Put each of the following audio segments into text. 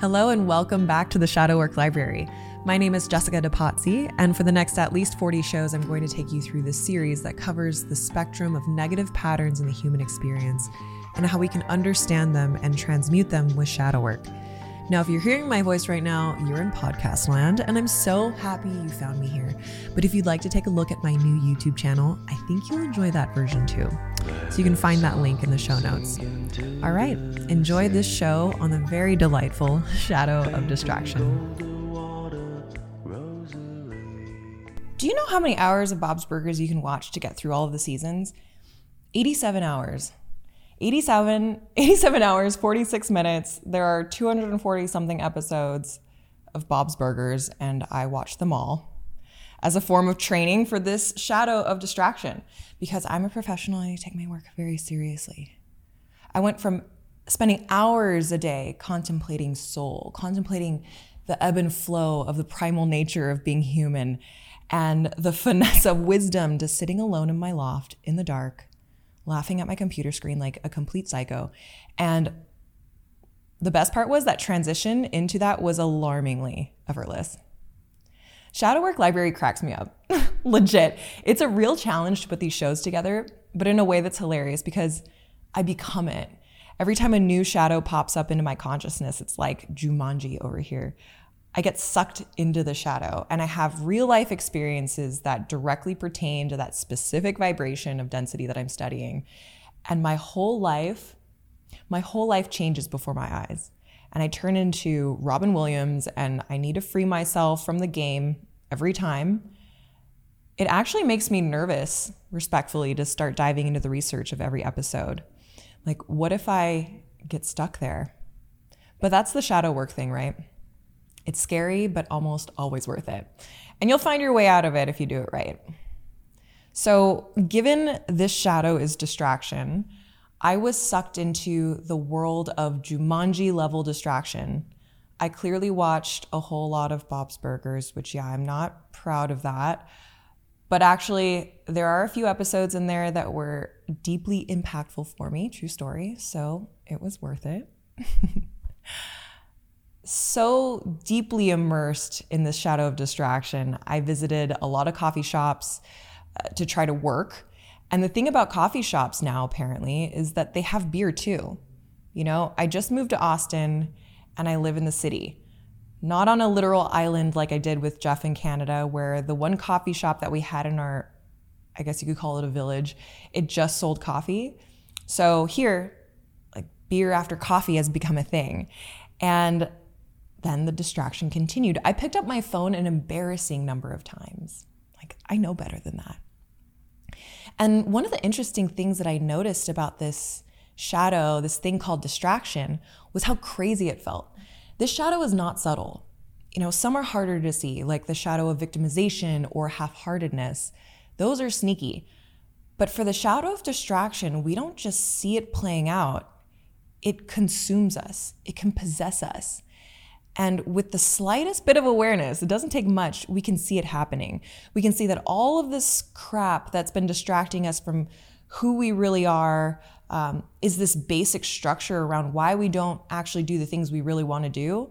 Hello and welcome back to the Shadow Work Library. My name is Jessica DePatie, and for the next at least 40 shows, I'm going to take you through this series that covers the spectrum of negative patterns in the human experience and how we can understand them and transmute them with shadow work. Now, if you're hearing my voice right now, you're in podcast land, and I'm so happy you found me here. But if you'd like to take a look at my new YouTube channel, I think you'll enjoy that version too. So you can find that link in the show notes. All right, enjoy this show on the very delightful Shadow of Distraction. Do you know how many hours of Bob's Burgers you can watch to get through all of the seasons? 87 hours. 87, 87 hours, 46 minutes. There are 240 something episodes of Bob's Burgers, and I watch them all as a form of training for this shadow of distraction because I'm a professional and I take my work very seriously. I went from spending hours a day contemplating soul, contemplating the ebb and flow of the primal nature of being human and the finesse of wisdom to sitting alone in my loft in the dark laughing at my computer screen like a complete psycho. And the best part was that transition into that was alarmingly effortless. Shadow Work Library cracks me up. Legit. It's a real challenge to put these shows together, but in a way that's hilarious because I become it. Every time a new shadow pops up into my consciousness, it's like Jumanji over here. I get sucked into the shadow and I have real life experiences that directly pertain to that specific vibration of density that I'm studying. And my whole life, my whole life changes before my eyes. And I turn into Robin Williams and I need to free myself from the game every time. It actually makes me nervous, respectfully, to start diving into the research of every episode. Like, what if I get stuck there? But that's the shadow work thing, right? It's scary, but almost always worth it. And you'll find your way out of it if you do it right. So, given this shadow is distraction, I was sucked into the world of Jumanji level distraction. I clearly watched a whole lot of Bob's Burgers, which, yeah, I'm not proud of that. But actually, there are a few episodes in there that were deeply impactful for me, true story. So, it was worth it. so deeply immersed in this shadow of distraction. I visited a lot of coffee shops uh, to try to work. And the thing about coffee shops now, apparently, is that they have beer too. You know, I just moved to Austin and I live in the city, not on a literal island like I did with Jeff in Canada, where the one coffee shop that we had in our, I guess you could call it a village, it just sold coffee. So here, like beer after coffee has become a thing. And then the distraction continued. I picked up my phone an embarrassing number of times. Like, I know better than that. And one of the interesting things that I noticed about this shadow, this thing called distraction, was how crazy it felt. This shadow is not subtle. You know, some are harder to see, like the shadow of victimization or half heartedness. Those are sneaky. But for the shadow of distraction, we don't just see it playing out, it consumes us, it can possess us. And with the slightest bit of awareness, it doesn't take much, we can see it happening. We can see that all of this crap that's been distracting us from who we really are um, is this basic structure around why we don't actually do the things we really want to do.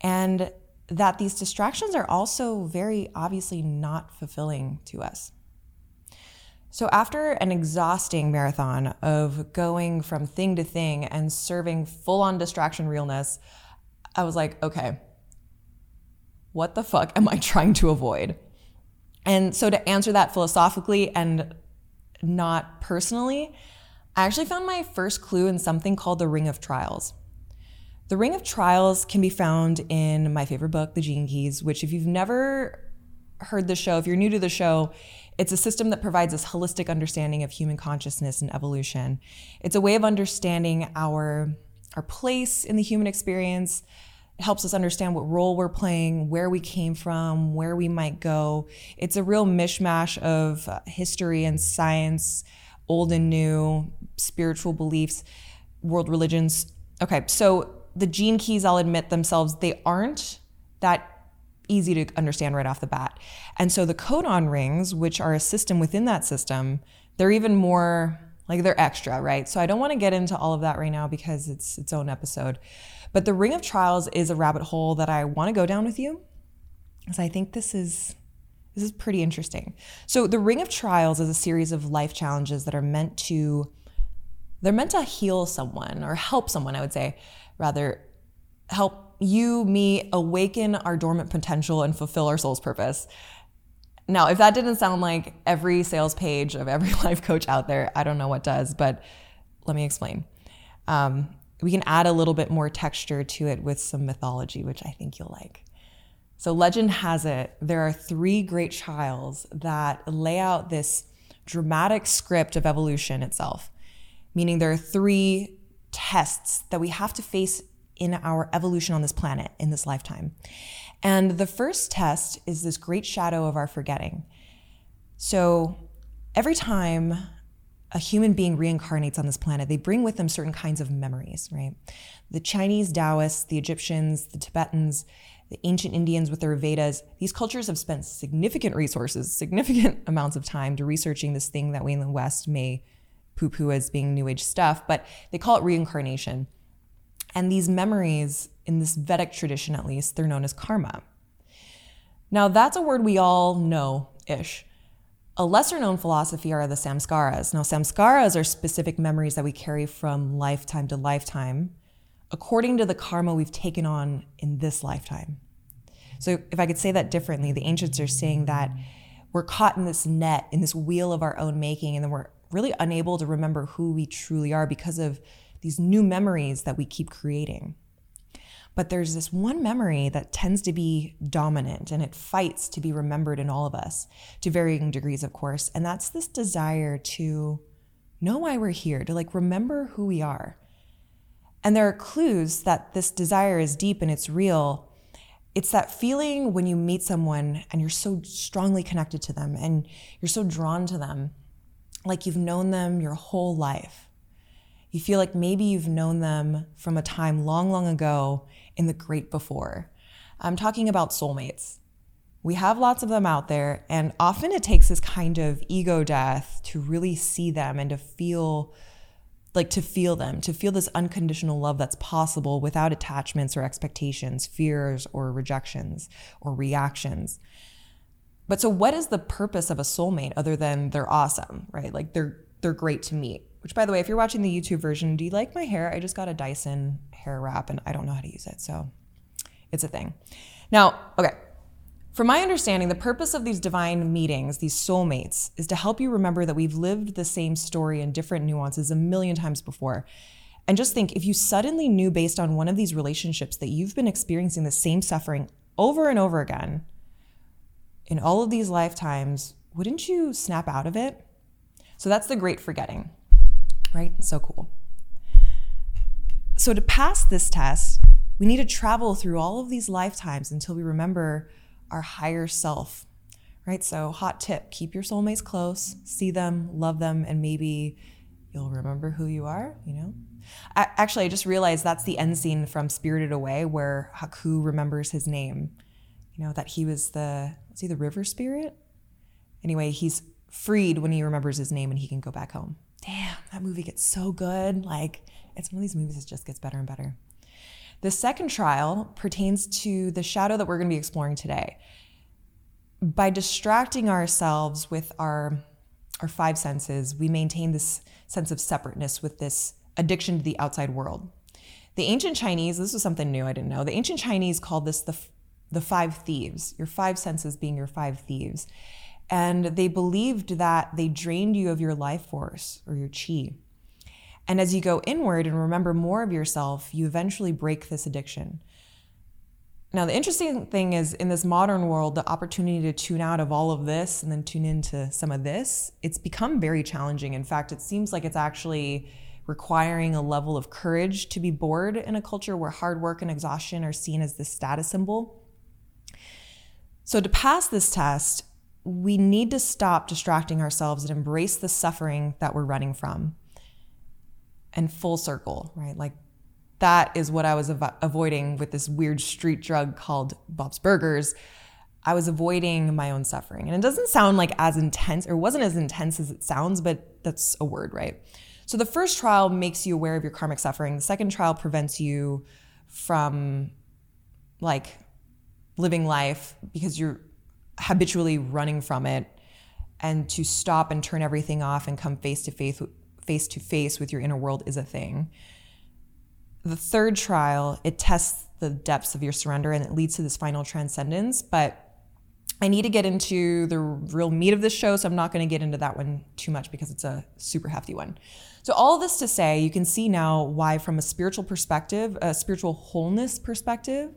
And that these distractions are also very obviously not fulfilling to us. So, after an exhausting marathon of going from thing to thing and serving full on distraction realness, I was like, okay, what the fuck am I trying to avoid? And so to answer that philosophically and not personally, I actually found my first clue in something called the Ring of Trials. The Ring of Trials can be found in my favorite book, The Gene Keys, which, if you've never heard the show, if you're new to the show, it's a system that provides this holistic understanding of human consciousness and evolution. It's a way of understanding our, our place in the human experience, helps us understand what role we're playing, where we came from, where we might go. It's a real mishmash of uh, history and science, old and new, spiritual beliefs, world religions. Okay, so the gene keys, I'll admit themselves, they aren't that easy to understand right off the bat. And so the codon rings, which are a system within that system, they're even more Like they're extra, right? So I don't want to get into all of that right now because it's its own episode. But the Ring of Trials is a rabbit hole that I want to go down with you. Because I think this is this is pretty interesting. So the Ring of Trials is a series of life challenges that are meant to they're meant to heal someone or help someone, I would say, rather help you, me awaken our dormant potential and fulfill our soul's purpose. Now, if that didn't sound like every sales page of every life coach out there, I don't know what does, but let me explain. Um, we can add a little bit more texture to it with some mythology, which I think you'll like. So, legend has it there are three great trials that lay out this dramatic script of evolution itself, meaning there are three tests that we have to face in our evolution on this planet in this lifetime. And the first test is this great shadow of our forgetting. So every time a human being reincarnates on this planet, they bring with them certain kinds of memories, right? The Chinese Taoists, the Egyptians, the Tibetans, the ancient Indians with their Vedas, these cultures have spent significant resources, significant amounts of time to researching this thing that we in the West may poo poo as being New Age stuff, but they call it reincarnation. And these memories, in this Vedic tradition at least, they're known as karma. Now, that's a word we all know ish. A lesser known philosophy are the samskaras. Now, samskaras are specific memories that we carry from lifetime to lifetime according to the karma we've taken on in this lifetime. So, if I could say that differently, the ancients are saying that we're caught in this net, in this wheel of our own making, and then we're really unable to remember who we truly are because of these new memories that we keep creating. But there's this one memory that tends to be dominant and it fights to be remembered in all of us to varying degrees, of course. And that's this desire to know why we're here, to like remember who we are. And there are clues that this desire is deep and it's real. It's that feeling when you meet someone and you're so strongly connected to them and you're so drawn to them, like you've known them your whole life. You feel like maybe you've known them from a time long, long ago in the great before. I'm talking about soulmates. We have lots of them out there, and often it takes this kind of ego death to really see them and to feel like to feel them, to feel this unconditional love that's possible without attachments or expectations, fears or rejections or reactions. But so what is the purpose of a soulmate other than they're awesome, right? Like they're they're great to meet. Which, by the way, if you're watching the YouTube version, do you like my hair? I just got a Dyson hair wrap and I don't know how to use it. So it's a thing. Now, okay. From my understanding, the purpose of these divine meetings, these soulmates, is to help you remember that we've lived the same story in different nuances a million times before. And just think if you suddenly knew based on one of these relationships that you've been experiencing the same suffering over and over again in all of these lifetimes, wouldn't you snap out of it? So that's the great forgetting right? So cool. So, to pass this test, we need to travel through all of these lifetimes until we remember our higher self, right? So, hot tip keep your soulmates close, see them, love them, and maybe you'll remember who you are, you know? I, actually, I just realized that's the end scene from Spirited Away where Haku remembers his name. You know, that he was the, was he the river spirit? Anyway, he's freed when he remembers his name and he can go back home damn, that movie gets so good. Like, it's one of these movies that just gets better and better. The second trial pertains to the shadow that we're going to be exploring today. By distracting ourselves with our, our five senses, we maintain this sense of separateness with this addiction to the outside world. The ancient Chinese, this was something new I didn't know. The ancient Chinese called this the, the five thieves, your five senses being your five thieves. And they believed that they drained you of your life force or your chi. And as you go inward and remember more of yourself, you eventually break this addiction. Now, the interesting thing is in this modern world, the opportunity to tune out of all of this and then tune into some of this, it's become very challenging. In fact, it seems like it's actually requiring a level of courage to be bored in a culture where hard work and exhaustion are seen as the status symbol. So, to pass this test, we need to stop distracting ourselves and embrace the suffering that we're running from. And full circle, right? Like that is what I was av- avoiding with this weird street drug called Bob's Burgers. I was avoiding my own suffering. And it doesn't sound like as intense, or wasn't as intense as it sounds, but that's a word, right? So the first trial makes you aware of your karmic suffering. The second trial prevents you from like living life because you're habitually running from it and to stop and turn everything off and come face to face face to face with your inner world is a thing. The third trial, it tests the depths of your surrender and it leads to this final transcendence, but I need to get into the real meat of this show, so I'm not going to get into that one too much because it's a super hefty one. So, all this to say, you can see now why, from a spiritual perspective, a spiritual wholeness perspective,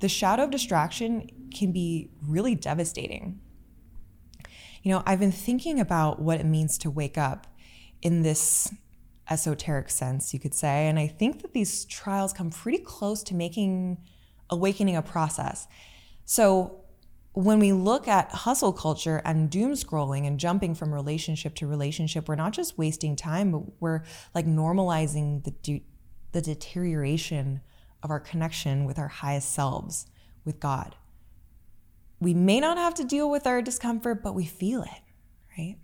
the shadow of distraction can be really devastating. You know, I've been thinking about what it means to wake up in this esoteric sense, you could say. And I think that these trials come pretty close to making awakening a process. So, when we look at hustle culture and doom scrolling and jumping from relationship to relationship, we're not just wasting time, but we're like normalizing the de- the deterioration of our connection with our highest selves, with God. We may not have to deal with our discomfort, but we feel it, right?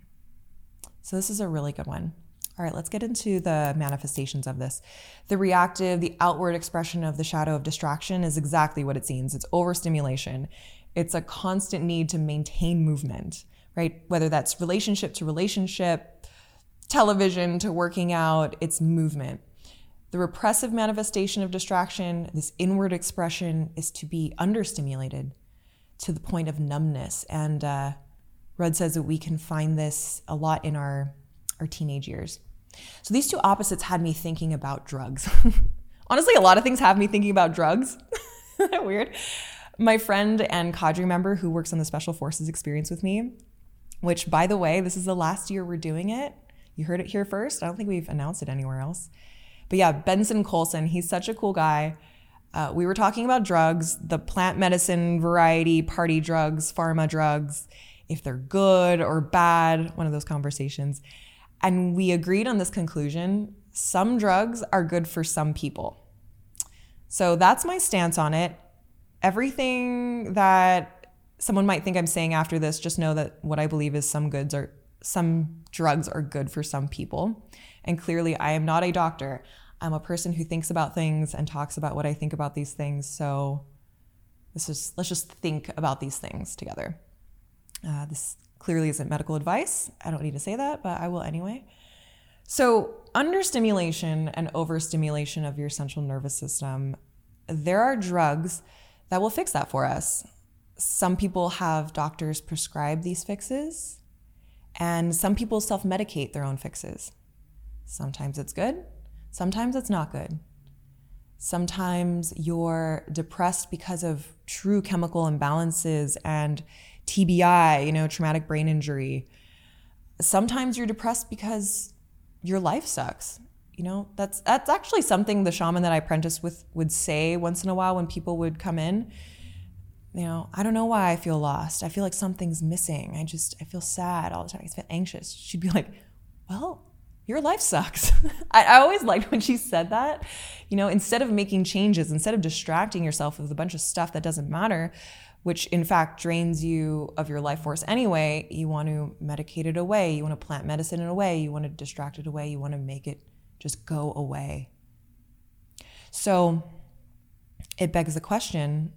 So this is a really good one. All right, let's get into the manifestations of this. The reactive, the outward expression of the shadow of distraction is exactly what it seems. It's overstimulation. It's a constant need to maintain movement, right? Whether that's relationship to relationship, television to working out, it's movement. The repressive manifestation of distraction, this inward expression, is to be understimulated to the point of numbness. And uh, Rudd says that we can find this a lot in our, our teenage years. So these two opposites had me thinking about drugs. Honestly, a lot of things have me thinking about drugs. Weird? my friend and cadre member who works on the Special Forces experience with me, which, by the way, this is the last year we're doing it. You heard it here first. I don't think we've announced it anywhere else. But yeah, Benson Colson, he's such a cool guy. Uh, we were talking about drugs, the plant medicine variety, party drugs, pharma drugs, if they're good or bad, one of those conversations. And we agreed on this conclusion some drugs are good for some people. So that's my stance on it everything that someone might think I'm saying after this, just know that what I believe is some goods are some drugs are good for some people. And clearly I am not a doctor. I'm a person who thinks about things and talks about what I think about these things. So this is let's just think about these things together. Uh, this clearly isn't medical advice. I don't need to say that, but I will anyway. So, understimulation and overstimulation of your central nervous system, there are drugs that will fix that for us. Some people have doctors prescribe these fixes, and some people self medicate their own fixes. Sometimes it's good, sometimes it's not good. Sometimes you're depressed because of true chemical imbalances and TBI, you know, traumatic brain injury. Sometimes you're depressed because your life sucks you know? That's that's actually something the shaman that i apprenticed with would say once in a while when people would come in. You know i don't know why i feel lost. I feel like something's missing. I just i feel sad all the time. I feel anxious. She'd be like well your life sucks I, I always liked when she said that you know instead of making changes instead of distracting yourself with a bunch of stuff that doesn't matter which in fact drains you of your life force anyway you want to medicate it away you want to plant medicine in a way you want to distract it away you want to make it just go away. So it begs the question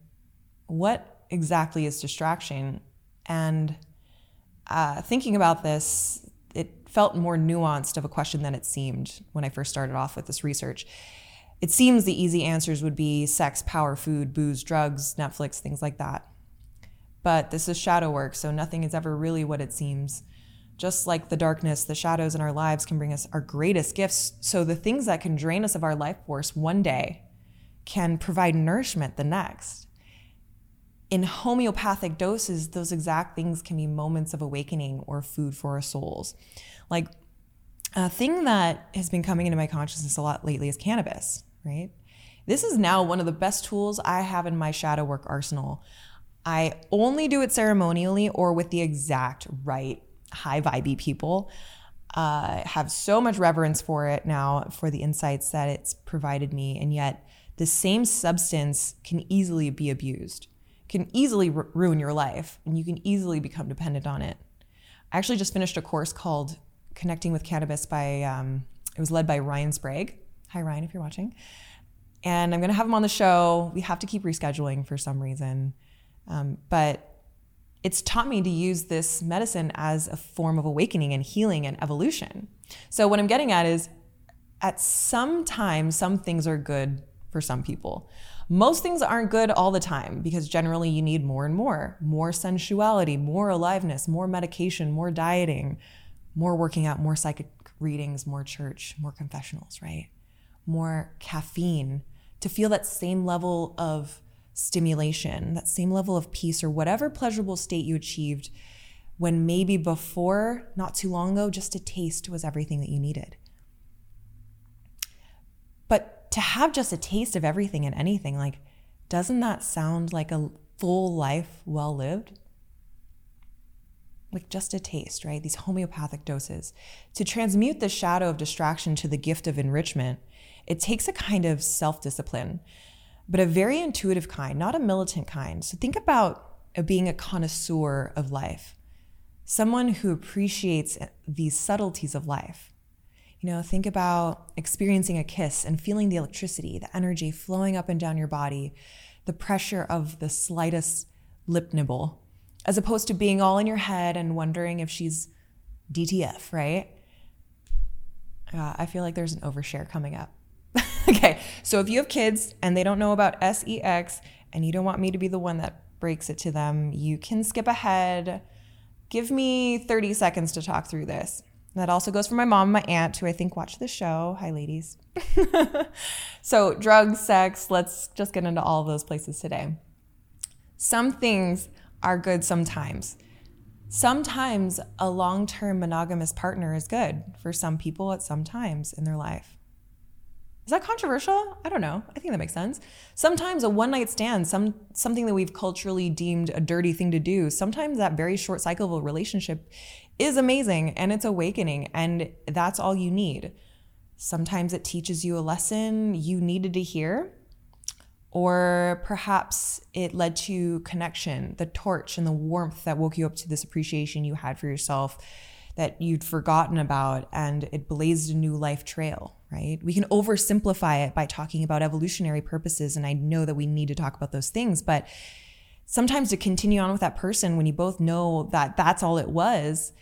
what exactly is distraction? And uh, thinking about this, felt more nuanced of a question than it seemed when I first started off with this research. It seems the easy answers would be sex, power, food, booze, drugs, Netflix, things like that. But this is shadow work, so nothing is ever really what it seems. Just like the darkness, the shadows in our lives can bring us our greatest gifts. So the things that can drain us of our life force one day can provide nourishment the next. In homeopathic doses, those exact things can be moments of awakening or food for our souls. Like a thing that has been coming into my consciousness a lot lately is cannabis, right? This is now one of the best tools I have in my shadow work arsenal. I only do it ceremonially or with the exact right high vibey people uh, have so much reverence for it now for the insights that it's provided me and yet the same substance can easily be abused can easily r- ruin your life and you can easily become dependent on it. I actually just finished a course called Connecting with Cannabis by, um, it was led by Ryan Sprague. Hi, Ryan, if you're watching. And I'm going to have him on the show. We have to keep rescheduling for some reason. Um, but it's taught me to use this medicine as a form of awakening and healing and evolution. So, what I'm getting at is at some time, some things are good for some people. Most things aren't good all the time because generally you need more and more more sensuality, more aliveness, more medication, more dieting, more working out, more psychic readings, more church, more confessionals, right? More caffeine to feel that same level of stimulation, that same level of peace, or whatever pleasurable state you achieved when maybe before, not too long ago, just a taste was everything that you needed. But to have just a taste of everything and anything, like, doesn't that sound like a full life well lived? Like just a taste, right? These homeopathic doses. To transmute the shadow of distraction to the gift of enrichment, it takes a kind of self discipline, but a very intuitive kind, not a militant kind. So think about being a connoisseur of life, someone who appreciates these subtleties of life. You know, think about experiencing a kiss and feeling the electricity, the energy flowing up and down your body, the pressure of the slightest lip nibble, as opposed to being all in your head and wondering if she's DTF, right? Uh, I feel like there's an overshare coming up. okay, so if you have kids and they don't know about SEX and you don't want me to be the one that breaks it to them, you can skip ahead. Give me 30 seconds to talk through this. That also goes for my mom and my aunt, who I think watch the show. Hi, ladies. so, drugs, sex, let's just get into all those places today. Some things are good sometimes. Sometimes a long term monogamous partner is good for some people at some times in their life. Is that controversial? I don't know. I think that makes sense. Sometimes a one night stand, some something that we've culturally deemed a dirty thing to do, sometimes that very short cycle of a relationship is amazing and it's awakening and that's all you need. Sometimes it teaches you a lesson you needed to hear or perhaps it led to connection, the torch and the warmth that woke you up to this appreciation you had for yourself that you'd forgotten about and it blazed a new life trail, right? We can oversimplify it by talking about evolutionary purposes. And I know that we need to talk about those things, but sometimes to continue on with that person when you both know that that's all it was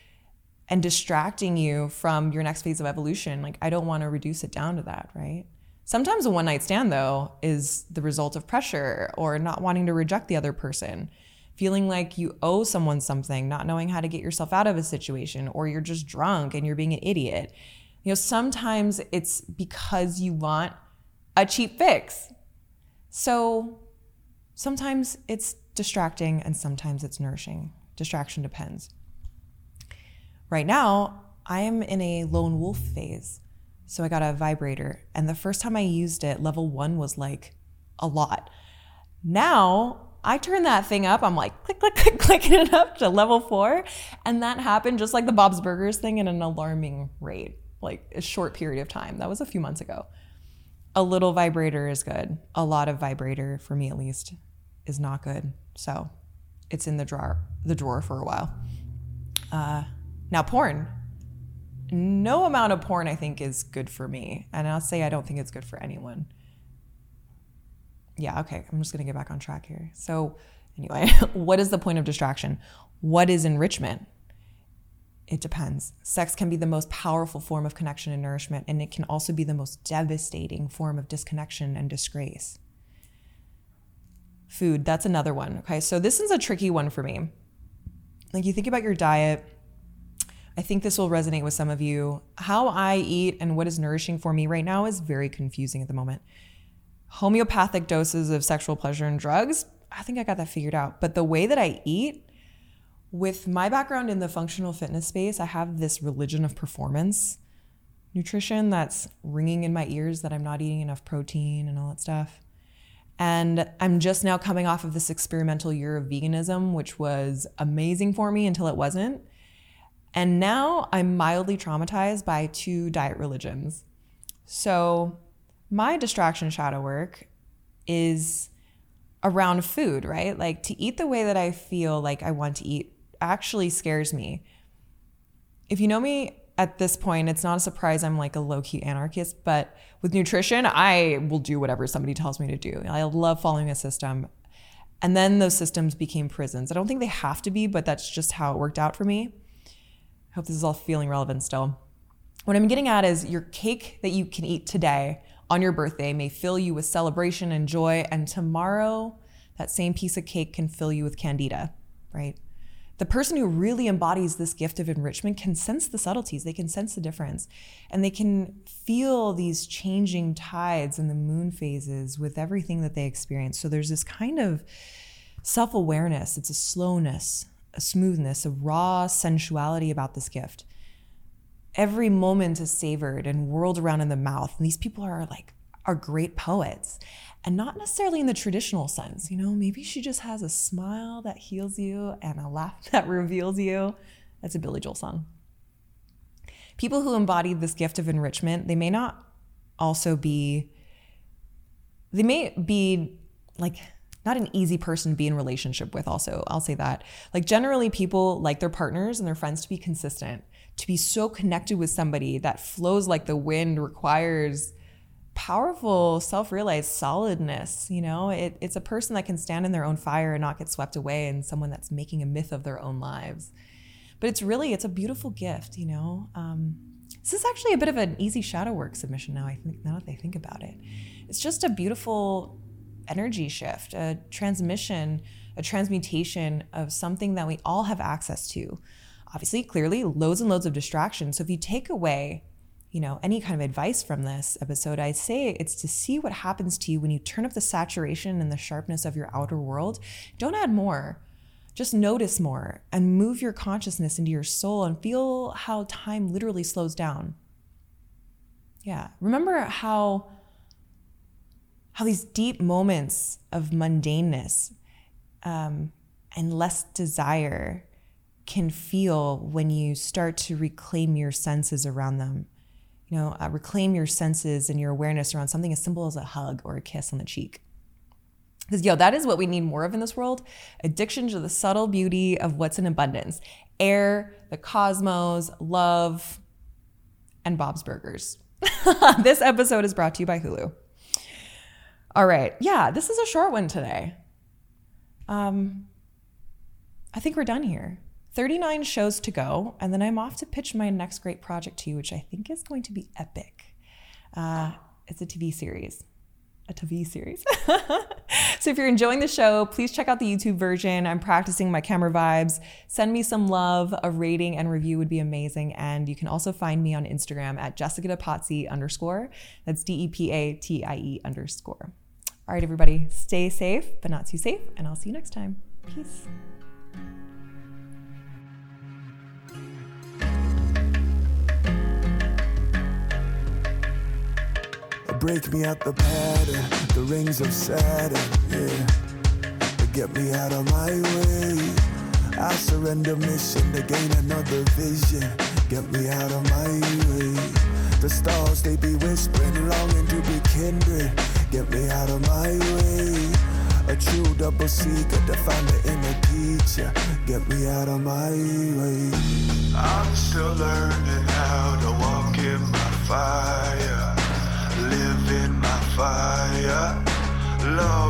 and distracting you from your next phase of evolution, like I don't want to reduce it down to that, right? Sometimes a one night stand, though, is the result of pressure or not wanting to reject the other person feeling like you owe someone something, not knowing how to get yourself out of a situation, or you're just drunk and you're being an idiot. You know, sometimes it's because you want a cheap fix. So sometimes it's distracting and sometimes it's nourishing. Distraction depends. Right now, I am in a lone wolf phase. So I got a vibrator, and the first time I used it, level one was like a lot. Now I turn that thing up. I'm like click, click, click, clicking it up to level four. And that happened just like the Bob's Burgers thing in an alarming rate, like a short period of time. That was a few months ago. A little vibrator is good. A lot of vibrator, for me at least, is not good. So it's in the drawer, the drawer for a while. Uh, now, porn. No amount of porn, I think, is good for me. And I'll say I don't think it's good for anyone yeah, okay, I'm just going to get back on track here. So, anyway, what is the point of distraction? What is enrichment? It depends. Sex can be the most powerful form of connection and nourishment, and it can also be the most devastating form of disconnection and disgrace. Food, that's another one. Okay, so this is a tricky one for me. Like, you think about your diet. I think this will resonate with some of you. How I eat and what is nourishing for me right now is very confusing at the moment homeopathic doses of sexual pleasure and drugs, I think I got that figured out. But the way that I eat, with my background in the functional fitness space, I have this religion of performance nutrition that's ringing in my ears that I'm not eating enough protein and all that stuff. And I'm just now coming off of this experimental year of veganism, which was amazing for me until it wasn't. And now I'm mildly traumatized by two diet religions. So my distraction shadow work is around food, right? Like to eat the way that I feel like I want to eat actually scares me. If you know me at this point, it's not a surprise I'm like a low key anarchist, but with nutrition, I will do whatever somebody tells me to do. I love following a system. And then those systems became prisons. I don't think they have to be, but that's just how it worked out for me. Hope this is all feeling relevant still. What I'm getting at is your cake that you can eat today on your birthday may fill you with celebration and joy, and tomorrow that same piece of cake can fill you with candida, right? the person who really embodies this gift of enrichment can sense the subtleties, they can sense the difference, and they can feel these changing tides and the moon phases with everything that they experience. So there's this kind of self awareness, it's a slowness, a smoothness, a raw sensuality about this gift. Every moment is savored and whirled around in the mouth. And these people are like, are great poets and not necessarily in the traditional sense. You know, maybe she just has a smile that heals you and a laugh that reveals you. That's a Billy Joel song. People who embody this gift of enrichment, they may not also be, they may be like not an easy person to be in relationship with also i'll say that. Like generally people like their partners and their friends to be consistent to be so connected with somebody that flows like the wind requires powerful self-realized solidness you know? It, it's a person that can stand in their own fire and not get swept away and someone that's making a myth of their own lives. But it's really it's a beautiful gift you know? Um, this is actually a bit of an easy shadow work submission now i think now that they think about it. It's just a beautiful energy shift a transmission a transmutation of something that we all have access to obviously clearly loads and loads of distractions so if you take away you know, any kind of advice from this episode, I say it's to see what happens to you when you turn up the saturation and the sharpness of your outer world. Don't add more. Just notice more and move your consciousness into your soul and feel how time literally slows down. Yeah. Remember how how these deep moments of mundaneness um, and less desire can feel when you start to reclaim your senses around them you know, uh, reclaim your senses and your awareness around something as simple as a hug or a kiss on the cheek. Because, yo, that is what we need more of in this world addiction to the subtle beauty of what's in abundance air, the cosmos, love, and Bob's Burgers. this episode is brought to you by Hulu. All right. Yeah, this is a short one today. Um, I think we're done here. 39 shows to go, and then I'm off to pitch my next great project to you, which I think is going to be epic. Uh, it's a TV series. A TV series. so if you're enjoying the show, please check out the YouTube version. I'm practicing my camera vibes. Send me some love. A rating and review would be amazing. And you can also find me on Instagram at Jessica DePatie underscore. That's D E P A T I E underscore. All right, everybody, stay safe, but not too safe. And I'll see you next time. Peace. break me out the pattern, the rings of Saturn, yeah. Get me out of my way. I surrender mission to gain another vision. Get me out of my way. The stars, they be whispering, longing to be kindred. Get me out of my way. A true double seeker to find the inner teacher. Get me out of my way. I'm still learning how to walk in my fire live in my fire, love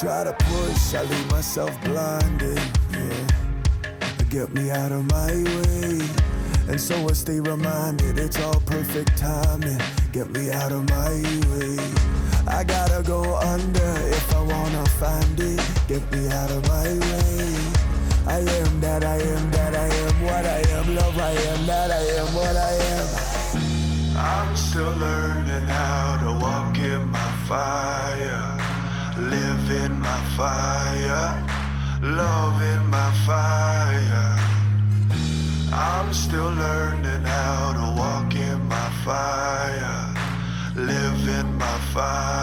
try to push, I leave myself blinded. Yeah, get me out of my way. And so I stay reminded it's all perfect timing. Get me out of my way. I gotta go under if I wanna find it. Get me out of my way. I am that I am that I am what I am. Love I am that I am what I am. I'm still learning how to walk in my fire, in my fire, love in my fire. I'm still learning how to walk in my fire, live in my fire.